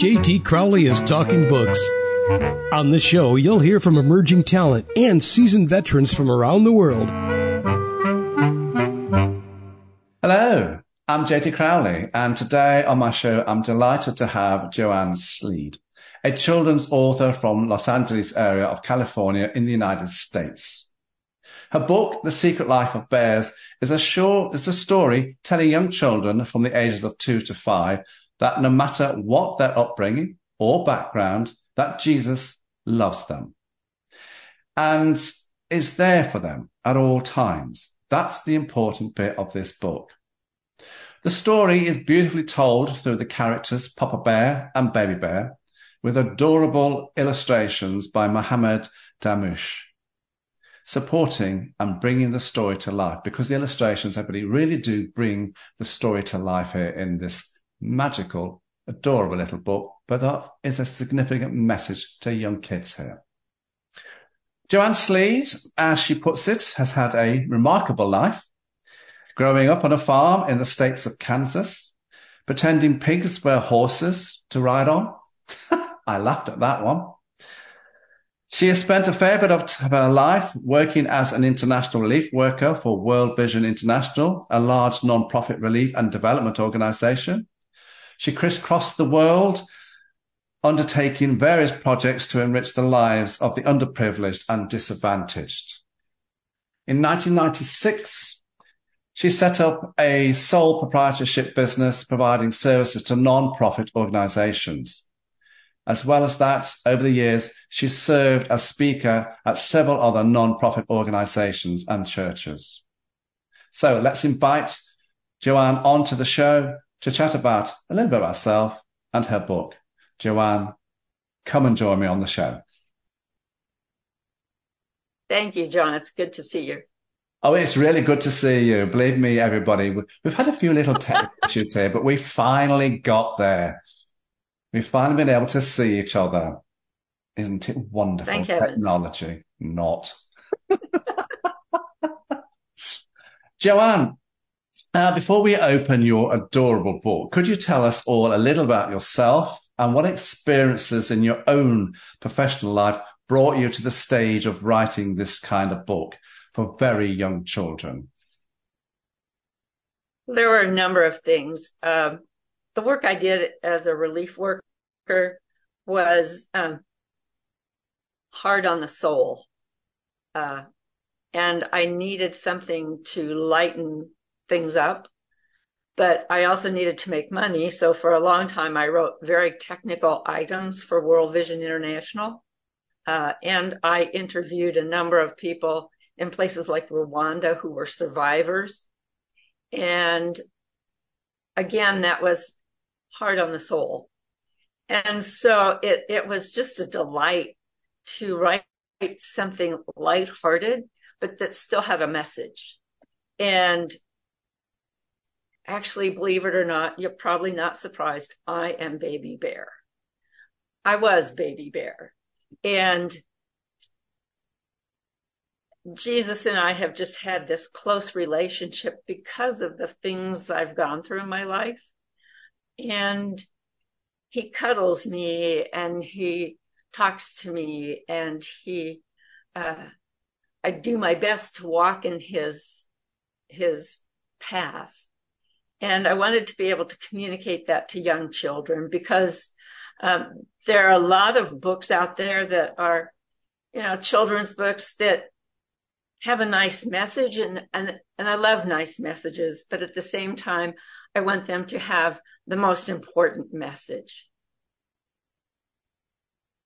JT Crowley is talking books. On this show, you'll hear from emerging talent and seasoned veterans from around the world. Hello, I'm JT Crowley, and today on my show, I'm delighted to have Joann Slead, a children's author from Los Angeles area of California in the United States. Her book, The Secret Life of Bears, is a short, is a story telling young children from the ages of two to five that no matter what their upbringing or background, that Jesus loves them and is there for them at all times. That's the important bit of this book. The story is beautifully told through the characters Papa Bear and Baby Bear with adorable illustrations by Mohammed Damush supporting and bringing the story to life because the illustrations, everybody really do bring the story to life here in this magical, adorable little book, but there is a significant message to young kids here. Joann Slead, as she puts it, has had a remarkable life, growing up on a farm in the states of Kansas, pretending pigs were horses to ride on. I laughed at that one. She has spent a fair bit of her life working as an international relief worker for World Vision International, a large non-profit relief and development organization. She crisscrossed the world, undertaking various projects to enrich the lives of the underprivileged and disadvantaged. In 1996, she set up a sole proprietorship business providing services to non-profit organizations. As well as that, over the years, she served as speaker at several other non-profit organizations and churches. So let's invite Joann onto the show to chat about a little bit about herself and her book. Joann, come and join me on the show. Thank you, John. It's good to see you. Oh, it's really good to see you. Believe me, everybody, we've had a few little technical issues here, but we finally got there. We've finally been able to see each other. Isn't it wonderful? Thank Technology, not. Joann, uh, before we open your adorable book, could you tell us all a little about yourself and what experiences in your own professional life brought you to the stage of writing this kind of book for very young children? There were a number of things. Um, the work I did as a relief worker was um, hard on the soul. Uh, and I needed something to lighten things up. But I also needed to make money. So for a long time, I wrote very technical items for World Vision International. Uh, and I interviewed a number of people in places like Rwanda who were survivors. And again, that was hard on the soul. And so it, it was just a delight to write something lighthearted, but that still had a message. And actually, believe it or not, you're probably not surprised. I am Baby Bear. I was Baby Bear. And Jesus and I have just had this close relationship because of the things I've gone through in my life. And he cuddles me and he talks to me and he, uh, I do my best to walk in his, his path. And I wanted to be able to communicate that to young children because um, there are a lot of books out there that are, you know, children's books that have a nice message and, and, and I love nice messages, but at the same time, I want them to have the most important message.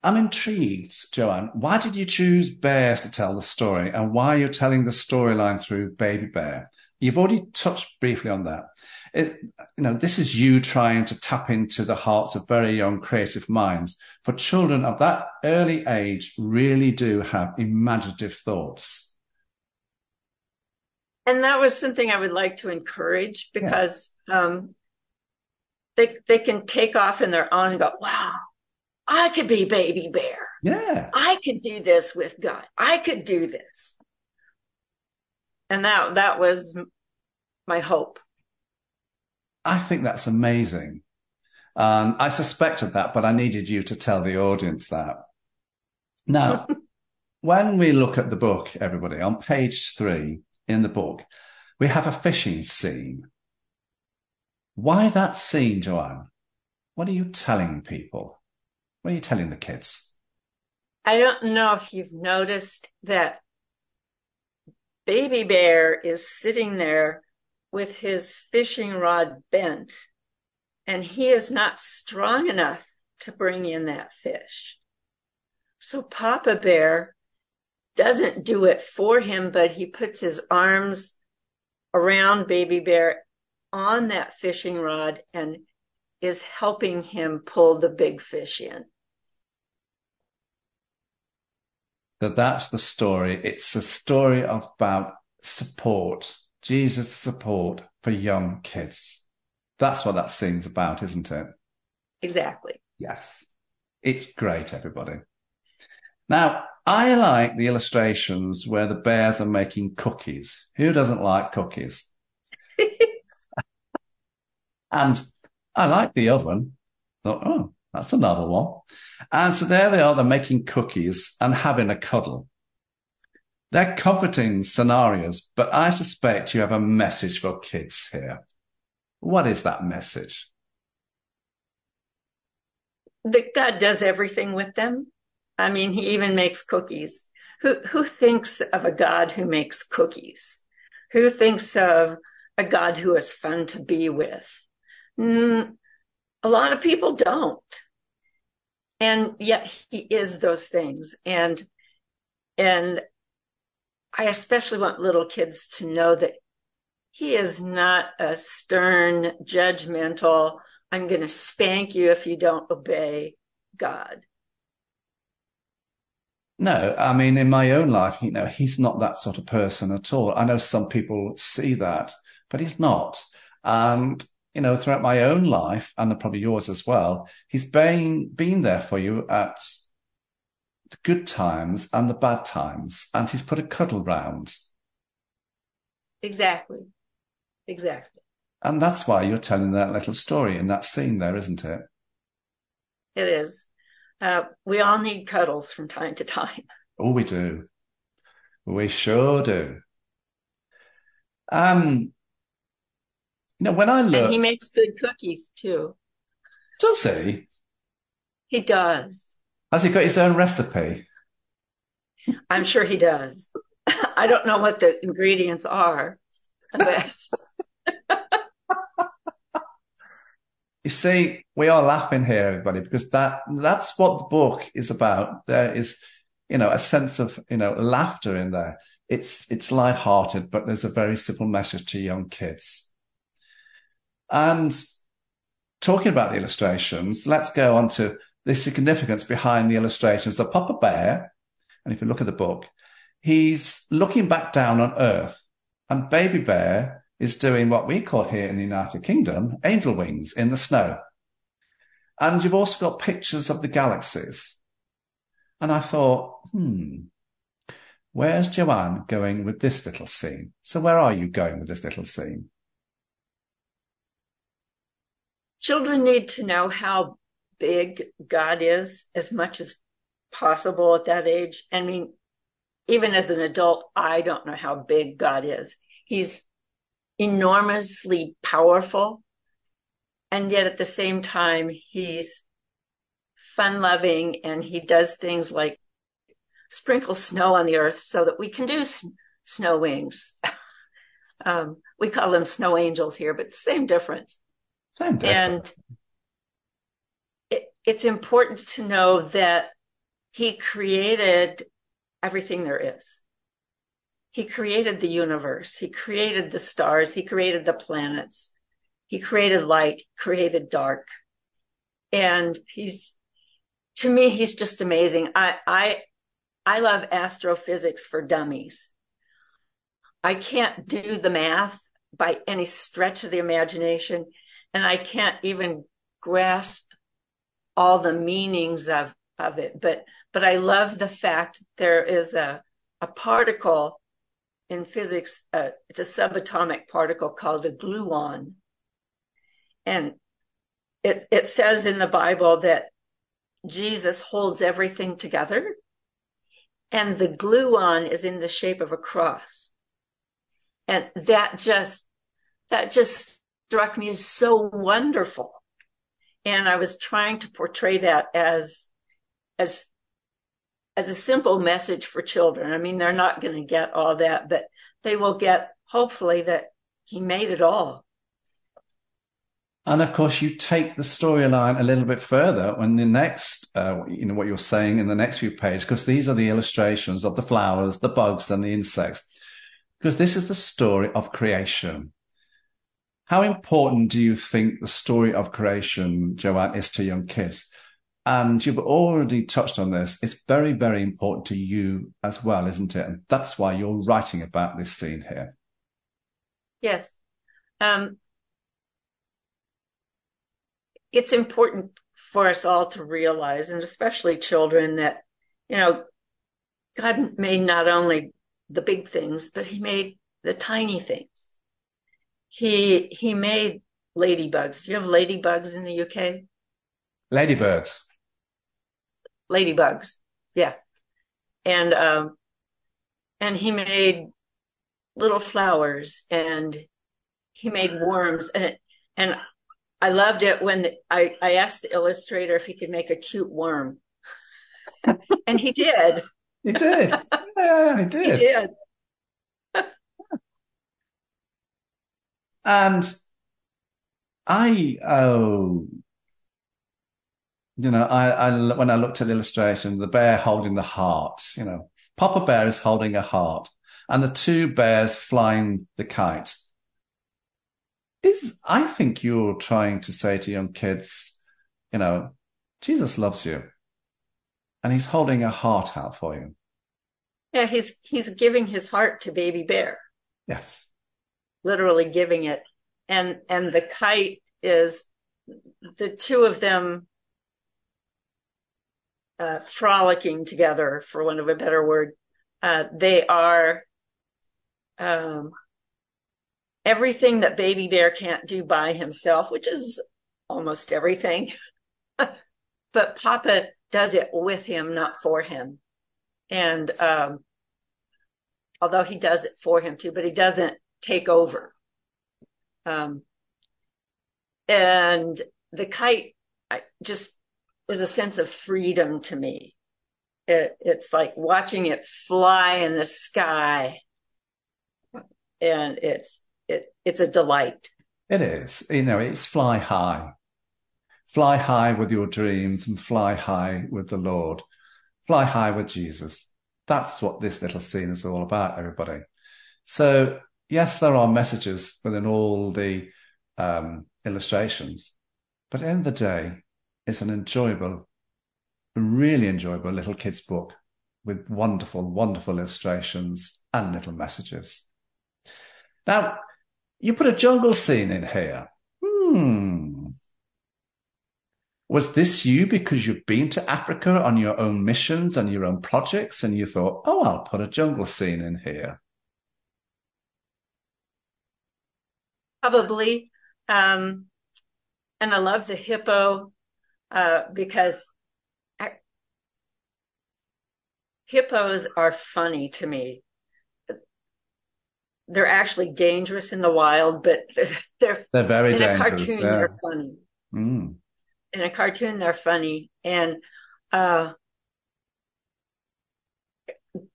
I'm intrigued, Joann. Why did you choose bears to tell the story and why you're telling the storyline through Baby Bear? You've already touched briefly on that. It, you know, this is you trying to tap into the hearts of very young creative minds. For children of that early age really do have imaginative thoughts. And that was something I would like to encourage because yeah. um, they they can take off in their own and go, wow, I could be baby bear. Yeah. I could do this with God. I could do this. And that that was my hope. I think that's amazing. And I suspected that, but I needed you to tell the audience that. Now, when we look at the book, everybody, on page three in the book, we have a fishing scene. Why that scene, Joann? What are you telling people? What are you telling the kids? I don't know if you've noticed that Baby Bear is sitting there with his fishing rod bent, and he is not strong enough to bring in that fish. So Papa Bear doesn't do it for him, but he puts his arms around Baby Bear on that fishing rod and is helping him pull the big fish in. So that's the story. It's a story about support, Jesus' support for young kids. That's what that scene's about, isn't it? Exactly. Yes. It's great, everybody. Now, I like the illustrations where the bears are making cookies. Who doesn't like cookies? and I like the oven. Thought, oh, that's another one. And so there they are, they're making cookies and having a cuddle. They're comforting scenarios, but I suspect you have a message for kids here. What is that message? That God does everything with them. I mean, he even makes cookies. Who, who thinks of a God who makes cookies? Who thinks of a God who is fun to be with? Mm, a lot of people don't. And yet he is those things. And, and I especially want little kids to know that he is not a stern, judgmental, I'm going to spank you if you don't obey God. No, I mean, in my own life, you know, he's not that sort of person at all. I know some people see that, but he's not. And, you know, throughout my own life and probably yours as well, he's been, been there for you at the good times and the bad times. And he's put a cuddle round. Exactly. Exactly. And that's why you're telling that little story in that scene there, isn't it? It is. Uh, we all need cuddles from time to time. Oh, we do. We sure do. Um, you know, when I look, and he makes good cookies too. Does he? He does. Has he got his own recipe? I'm sure he does. I don't know what the ingredients are, but You see, we are laughing here, everybody, because that, that's what the book is about. There is, you know, a sense of, you know, laughter in there. It's, it's light-hearted, but there's a very simple message to young kids. And talking about the illustrations, let's go on to the significance behind the illustrations of Papa Bear. And if you look at the book, he's looking back down on earth and baby bear is doing what we call here in the United Kingdom angel wings in the snow. And you've also got pictures of the galaxies. And I thought, hmm, where's Joann going with this little scene? So where are you going with this little scene? Children need to know how big God is as much as possible at that age. I mean, even as an adult, I don't know how big God is. He's enormously powerful. And yet at the same time, he's fun loving and he does things like sprinkle snow on the earth so that we can do s- snow wings. um, we call them snow angels here, but same difference. Same difference. And it's important to know that he created everything there is. He created the universe. He created the stars. He created the planets. He created light, created dark. And he's, to me, he's just amazing. I, I, I love astrophysics for dummies. I can't do the math by any stretch of the imagination, and I can't even grasp all the meanings of, of it. But, but I love the fact there is a, a particle in physics, uh, it's a subatomic particle called a gluon. And it, it says in the Bible that Jesus holds everything together and the gluon is in the shape of a cross. And that just, that just struck me as so wonderful. And I was trying to portray that as, as, as a simple message for children. I mean, they're not going to get all that, but they will get hopefully that he made it all. And of course, you take the storyline a little bit further when the next, uh, you know, what you're saying in the next few pages, because these are the illustrations of the flowers, the bugs, and the insects. Because this is the story of creation. How important do you think the story of creation, Joann, is to young kids? And you've already touched on this. It's very, very important to you as well, isn't it? And that's why you're writing about this scene here. Yes. Um, it's important for us all to realize, and especially children, that, you know, God made not only the big things, but he made the tiny things. He, he made ladybugs. Do you have ladybugs in the UK? Ladybirds. Ladybugs. Yeah. And, um, and he made little flowers and he made worms and, and I loved it when I, I asked the illustrator if he could make a cute worm. and he did. He did. Yeah, he did. He did. And I, oh, you know, I, I, when I looked at the illustration, the bear holding the heart, you know, Papa Bear is holding a heart and the two bears flying the kite is I think you're trying to say to young kids, you know, Jesus loves you and he's holding a heart out for you. Yeah, he's he's giving his heart to baby bear. Yes. Literally giving it. And and the kite is the two of them uh, frolicking together, for want of a better word. Uh, they are um, everything that baby bear can't do by himself, which is almost everything. but Papa does it with him, not for him. And um, although he does it for him too, but he doesn't take over. Um, and the kite I, just is a sense of freedom to me. It, it's like watching it fly in the sky, and it's it, it's a delight. It is. You know, it's fly high. Fly high with your dreams and fly high with the Lord. Fly high with Jesus. That's what this little scene is all about, everybody. So, yes, there are messages within all the um, illustrations, but at the end of the day, it's an enjoyable, really enjoyable little kids' book with wonderful, wonderful illustrations and little messages. Now, you put a jungle scene in here. Hmm. Was this you because you've been to Africa on your own missions and your own projects and you thought, oh, I'll put a jungle scene in here? Probably. Um, and I love the hippo uh, because hippos are funny to me they're actually dangerous in the wild, but they're they're very in dangerous. a cartoon. Yeah. They're funny. Mm. In a cartoon, they're funny, and uh,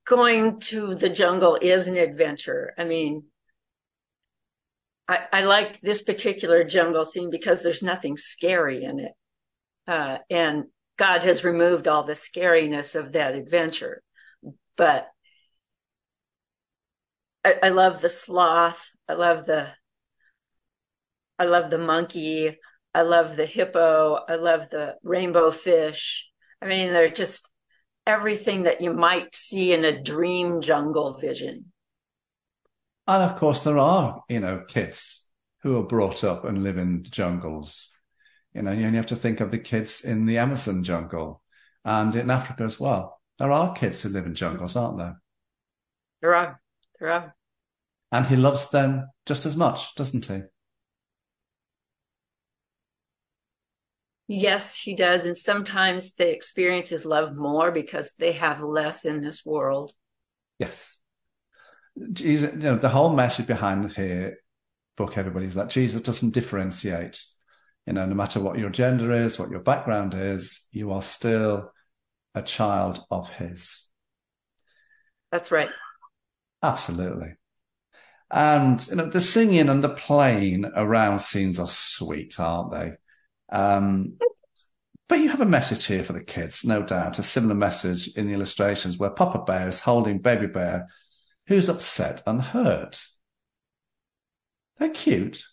going to the jungle is an adventure. I mean, I, liked this particular jungle scene because there's nothing scary in it, uh, and God has removed all the scariness of that adventure, but I, I love the sloth. I love the I love the monkey. I love the hippo. I love the rainbow fish. I mean, they're just everything that you might see in a dream jungle vision. And of course, there are, you know, kids who are brought up and live in jungles. You know, you only have to think of the kids in the Amazon jungle and in Africa as well. There are kids who live in jungles, aren't there? There are. There are. And he loves them just as much, doesn't he? Yes, he does. And sometimes they experience his love more because they have less in this world. Yes. Jesus, you know, the whole message behind here book, everybody's that Jesus doesn't differentiate. You know, no matter what your gender is, what your background is, you are still a child of his. That's right. Absolutely. And you know, the singing and the playing around scenes are sweet, aren't they? Um, but you have a message here for the kids, no doubt, a similar message in the illustrations where Papa Bear is holding Baby Bear, who's upset and hurt. They're cute,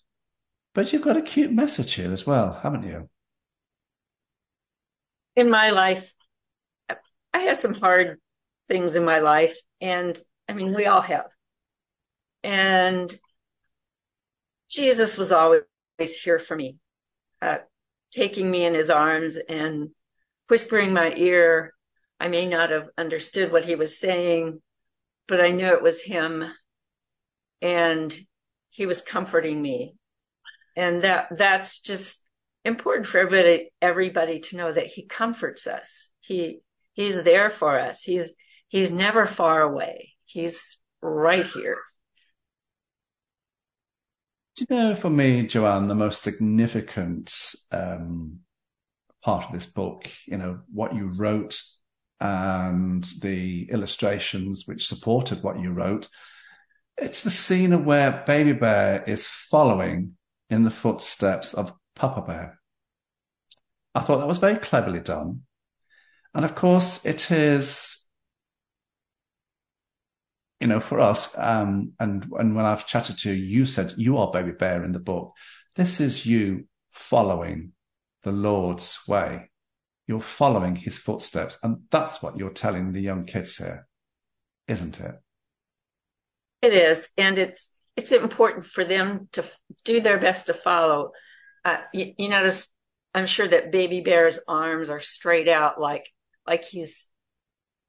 but you've got a cute message here as well, haven't you? In my life, I had some hard things in my life, and I mean, we all have. And Jesus was always here for me, uh, taking me in his arms and whispering my ear. I may not have understood what he was saying, but I knew it was him. And he was comforting me. And that, that's just important for everybody, everybody to know that he comforts us. He, he's there for us. He's, he's never far away. He's right here. Do you know, for me, Joann, the most significant um, part of this book, you know, what you wrote and the illustrations which supported what you wrote, it's the scene of where Baby Bear is following in the footsteps of Papa Bear. I thought that was very cleverly done. And of course, it is you know, for us, um, and and when I've chatted to you, you said you are baby bear in the book. This is you following the Lord's way. You're following His footsteps, and that's what you're telling the young kids here, isn't it? It is, and it's it's important for them to do their best to follow. Uh, you, you notice, I'm sure that baby bear's arms are straight out, like like he's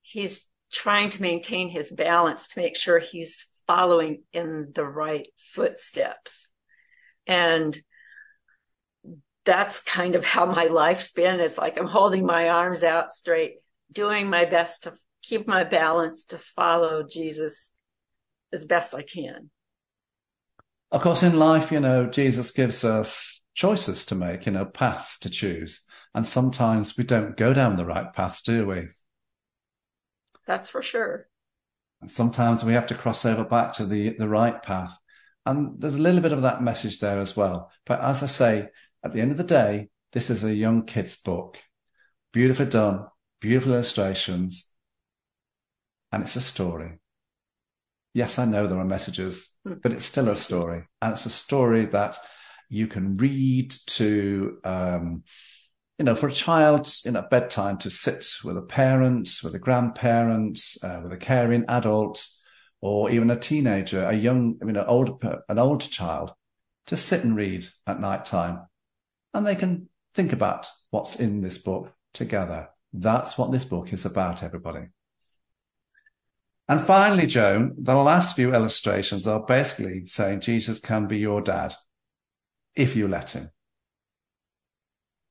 he's trying to maintain his balance to make sure he's following in the right footsteps. And that's kind of how my life's been. It's like I'm holding my arms out straight, doing my best to keep my balance to follow Jesus as best I can. Of course, in life, you know, Jesus gives us choices to make, you know, paths to choose. And sometimes we don't go down the right path, do we? That's for sure. Sometimes we have to cross over back to the, the right path. And there's a little bit of that message there as well. But as I say, at the end of the day, this is a young kid's book. Beautifully done, beautiful illustrations, and it's a story. Yes, I know there are messages, hmm. but it's still a story. And it's a story that you can read to um, you know, for a child in a bedtime to sit with a parent, with a grandparent, uh, with a caring adult, or even a teenager, a young, I mean, an older, an older child, to sit and read at night time, and they can think about what's in this book together. That's what this book is about, everybody. And finally, Joan, the last few illustrations are basically saying Jesus can be your dad if you let him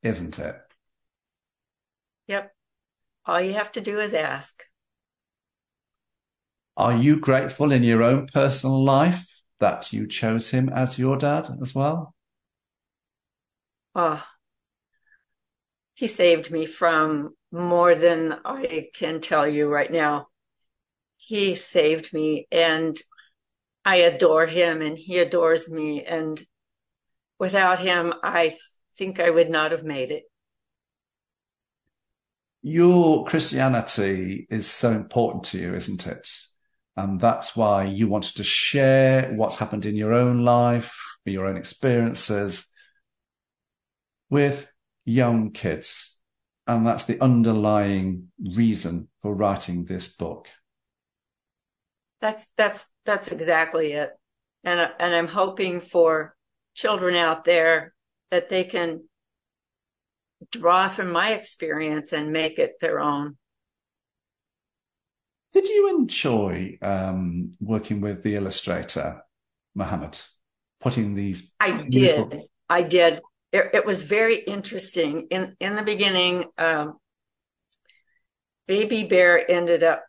isn't it? Yep. All you have to do is ask. Are you grateful in your own personal life that you chose him as your dad as well? Oh, he saved me from more than I can tell you right now. He saved me and I adore him and he adores me. And without him, I think I would not have made it. Your Christianity is so important to you, isn't it? And that's why you wanted to share what's happened in your own life, your own experiences with young kids. And that's the underlying reason for writing this book. That's, that's, that's exactly it. And, and I'm hoping for children out there that they can draw from my experience and make it their own. Did you enjoy um, working with the illustrator, Mohammed, putting these? I beautiful... did. I did. It, was very interesting. In in the beginning, um, Baby Bear ended up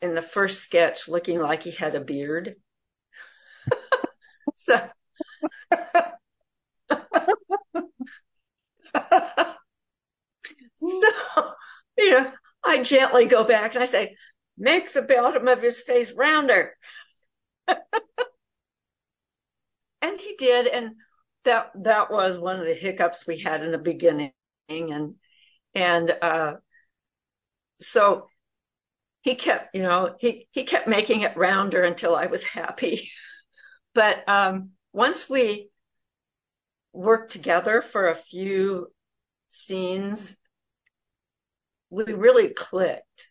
in the first sketch looking like he had a beard. so, so you know, I gently go back and I say, make the bottom of his face rounder. and he did. And that, that was one of the hiccups we had in the beginning. And, and, uh, so he kept, you know, he, he kept making it rounder until I was happy. but, um, once we worked together for a few scenes, we really clicked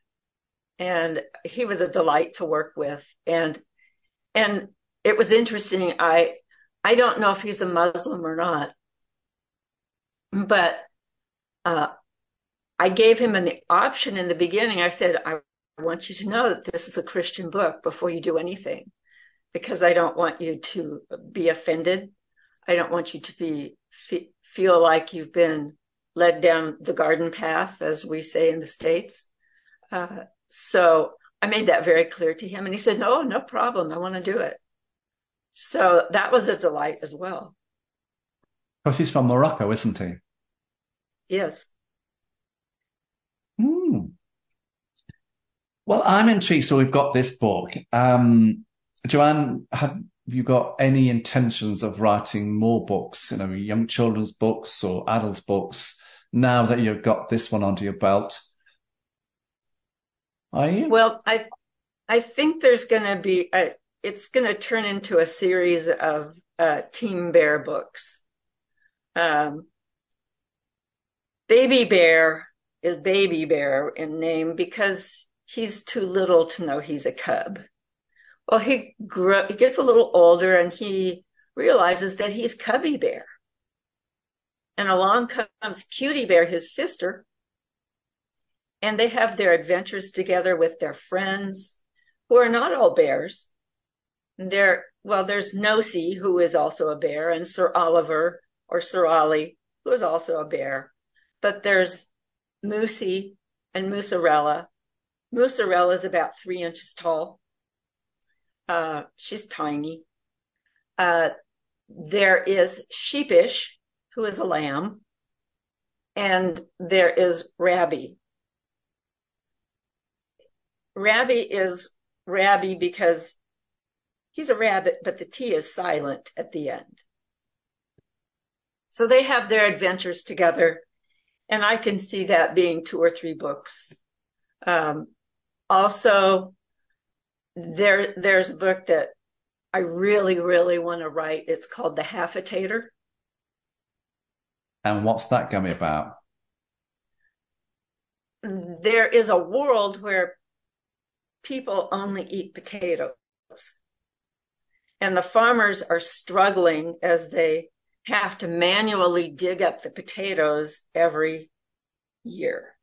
and he was a delight to work with and and it was interesting i i don't know if he's a muslim or not but uh, i gave him an option in the beginning i said i want you to know that this is a christian book before you do anything because i don't want you to be offended i don't want you to be feel like you've been led down the garden path as we say in the states uh, so I made that very clear to him and he said, no, no problem. I want to do it. So that was a delight as well. Because he's from Morocco, isn't he? Yes. Hmm. Well, I'm intrigued. So we've got this book. Um, Joann, have you got any intentions of writing more books, you know, young children's books or adults books now that you've got this one under your belt? Are you? Well, I I think there's going to be it's going to turn into a series of uh, Team Bear books. Um, Baby Bear is Baby Bear in name because he's too little to know he's a cub. Well, he grew, he gets a little older and he realizes that he's Cubby Bear. And along comes Cutie Bear, his sister, and they have their adventures together with their friends who are not all bears. There, well, there's Nosy, who is also a bear, and Sir Oliver or Sir Ollie, who is also a bear. But there's Moosey and Moosarella. Moosarella is about three inches tall. Uh, she's tiny. Uh, there is Sheepish, who is a lamb. And there is Rabbi Rabbi is Rabbi because he's a rabbit, but the T is silent at the end. So they have their adventures together, and I can see that being two or three books. Um, also, there there's a book that I really, really want to write. It's called The Half-a-Tater. And what's that going to be about? There is a world where people only eat potatoes. And the farmers are struggling as they have to manually dig up the potatoes every year.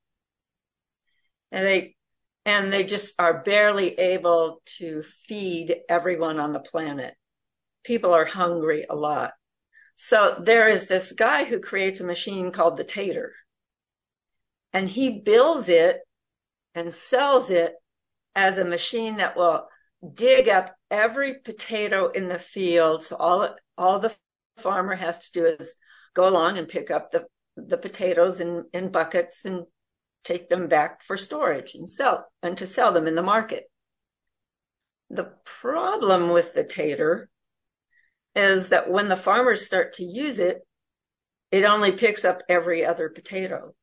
And they, and they just are barely able to feed everyone on the planet. People are hungry a lot. So there is this guy who creates a machine called the Tater. And he builds it and sells it as a machine that will dig up every potato in the field. So all, all the farmer has to do is go along and pick up the, the potatoes in, in buckets and take them back for storage and sell and to sell them in the market. The problem with the tater is that when the farmers start to use it, it only picks up every other potato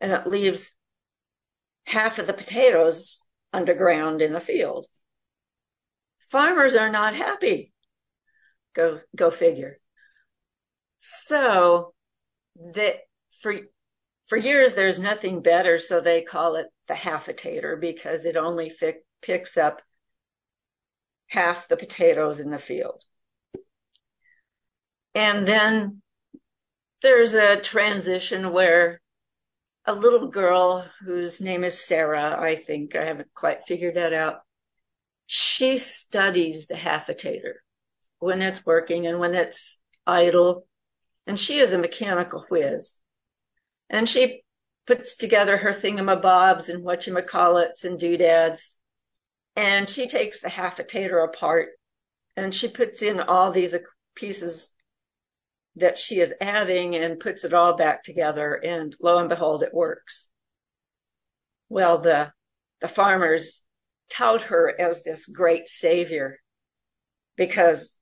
and it leaves half of the potatoes underground in the field. Farmers are not happy. Go, go figure. So that for, for years, there's nothing better. So they call it the half-a-tater because it only fi- picks up half the potatoes in the field. And then there's a transition where a little girl whose name is Sarah, I think. I haven't quite figured that out. She studies the half-a-tater when it's working and when it's idle. and she is a mechanical whiz. And she puts together her thingamabobs and whatchamacallits and doodads. And she takes the tater apart and she puts in all these pieces that she is adding and puts it all back together. And lo and behold, it works. Well, the, the farmers tout her as this great savior because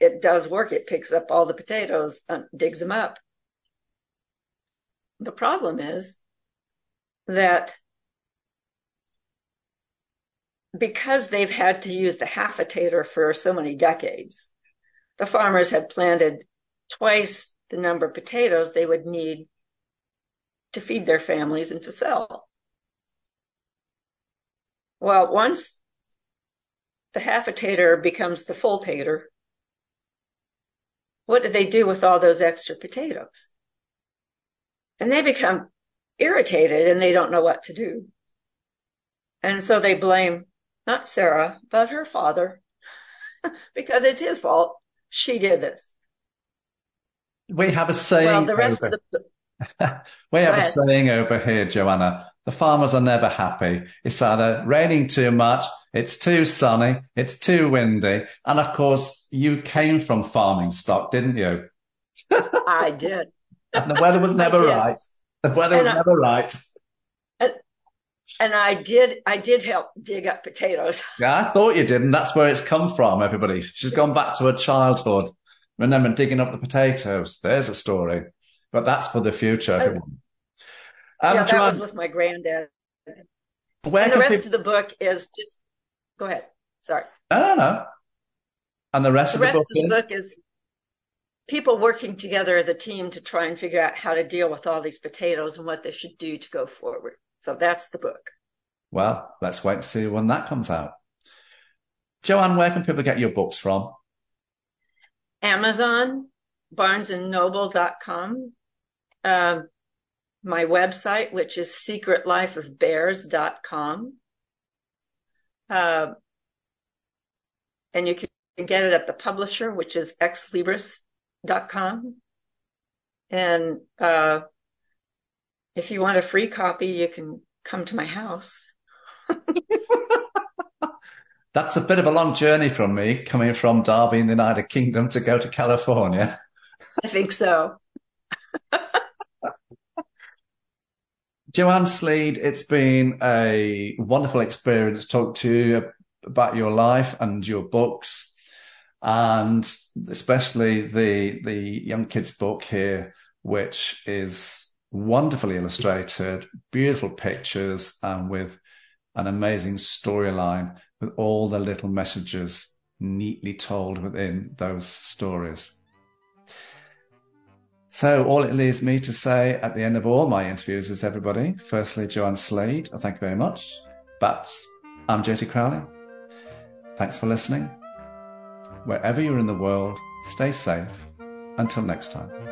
it does work. It picks up all the potatoes, and digs them up. The problem is that because they've had to use the half-a-tater for so many decades, the farmers had planted twice the number of potatoes they would need to feed their families and to sell. Well, once the half-a-tater becomes the full tater, what do they do with all those extra potatoes? And they become irritated and they don't know what to do. And so they blame not Sarah, but her father because it's his fault. She did this. We have a saying. Well, the rest over, of the. we have a saying over here, Joanna. The farmers are never happy. It's either raining too much, it's too sunny, it's too windy. And of course, you came from farming stock, didn't you? I did. and the weather was never right. The weather and was I, never right. And, and I did, I did help dig up potatoes. Yeah, I thought you did, and that's where it's come from. Everybody, she's gone back to her childhood. Remember digging up the potatoes. There's a story, but that's for the future. Oh. Everyone. Um, yeah, that Joann, was with my granddad. Where and the rest people... of the book is just. Go ahead. Sorry. No, no, no. And the rest the of the book of the is? book is people working together as a team to try and figure out how to deal with all these potatoes and what they should do to go forward. So that's the book. Well, let's wait to see when that comes out. Joann, where can people get your books from? Amazon, barnesandnoble.com, uh, my website, which is secretlifeofbears.com. Uh, and you can get it at the publisher, which is Xlibris dot com. And uh, if you want a free copy, you can come to my house. That's a bit of a long journey from me, coming from Derby in the United Kingdom to go to California. I think so. Joann Slead, it's been a wonderful experience to talk to you about your life and your books and especially the the young kids book here, which is wonderfully illustrated, beautiful pictures, and with an amazing storyline with all the little messages neatly told within those stories. So all it leaves me to say at the end of all my interviews is everybody, firstly, Joann Slade, I thank you very much. But I'm JT Crowley. Thanks for listening. Wherever you're in the world, stay safe. Until next time.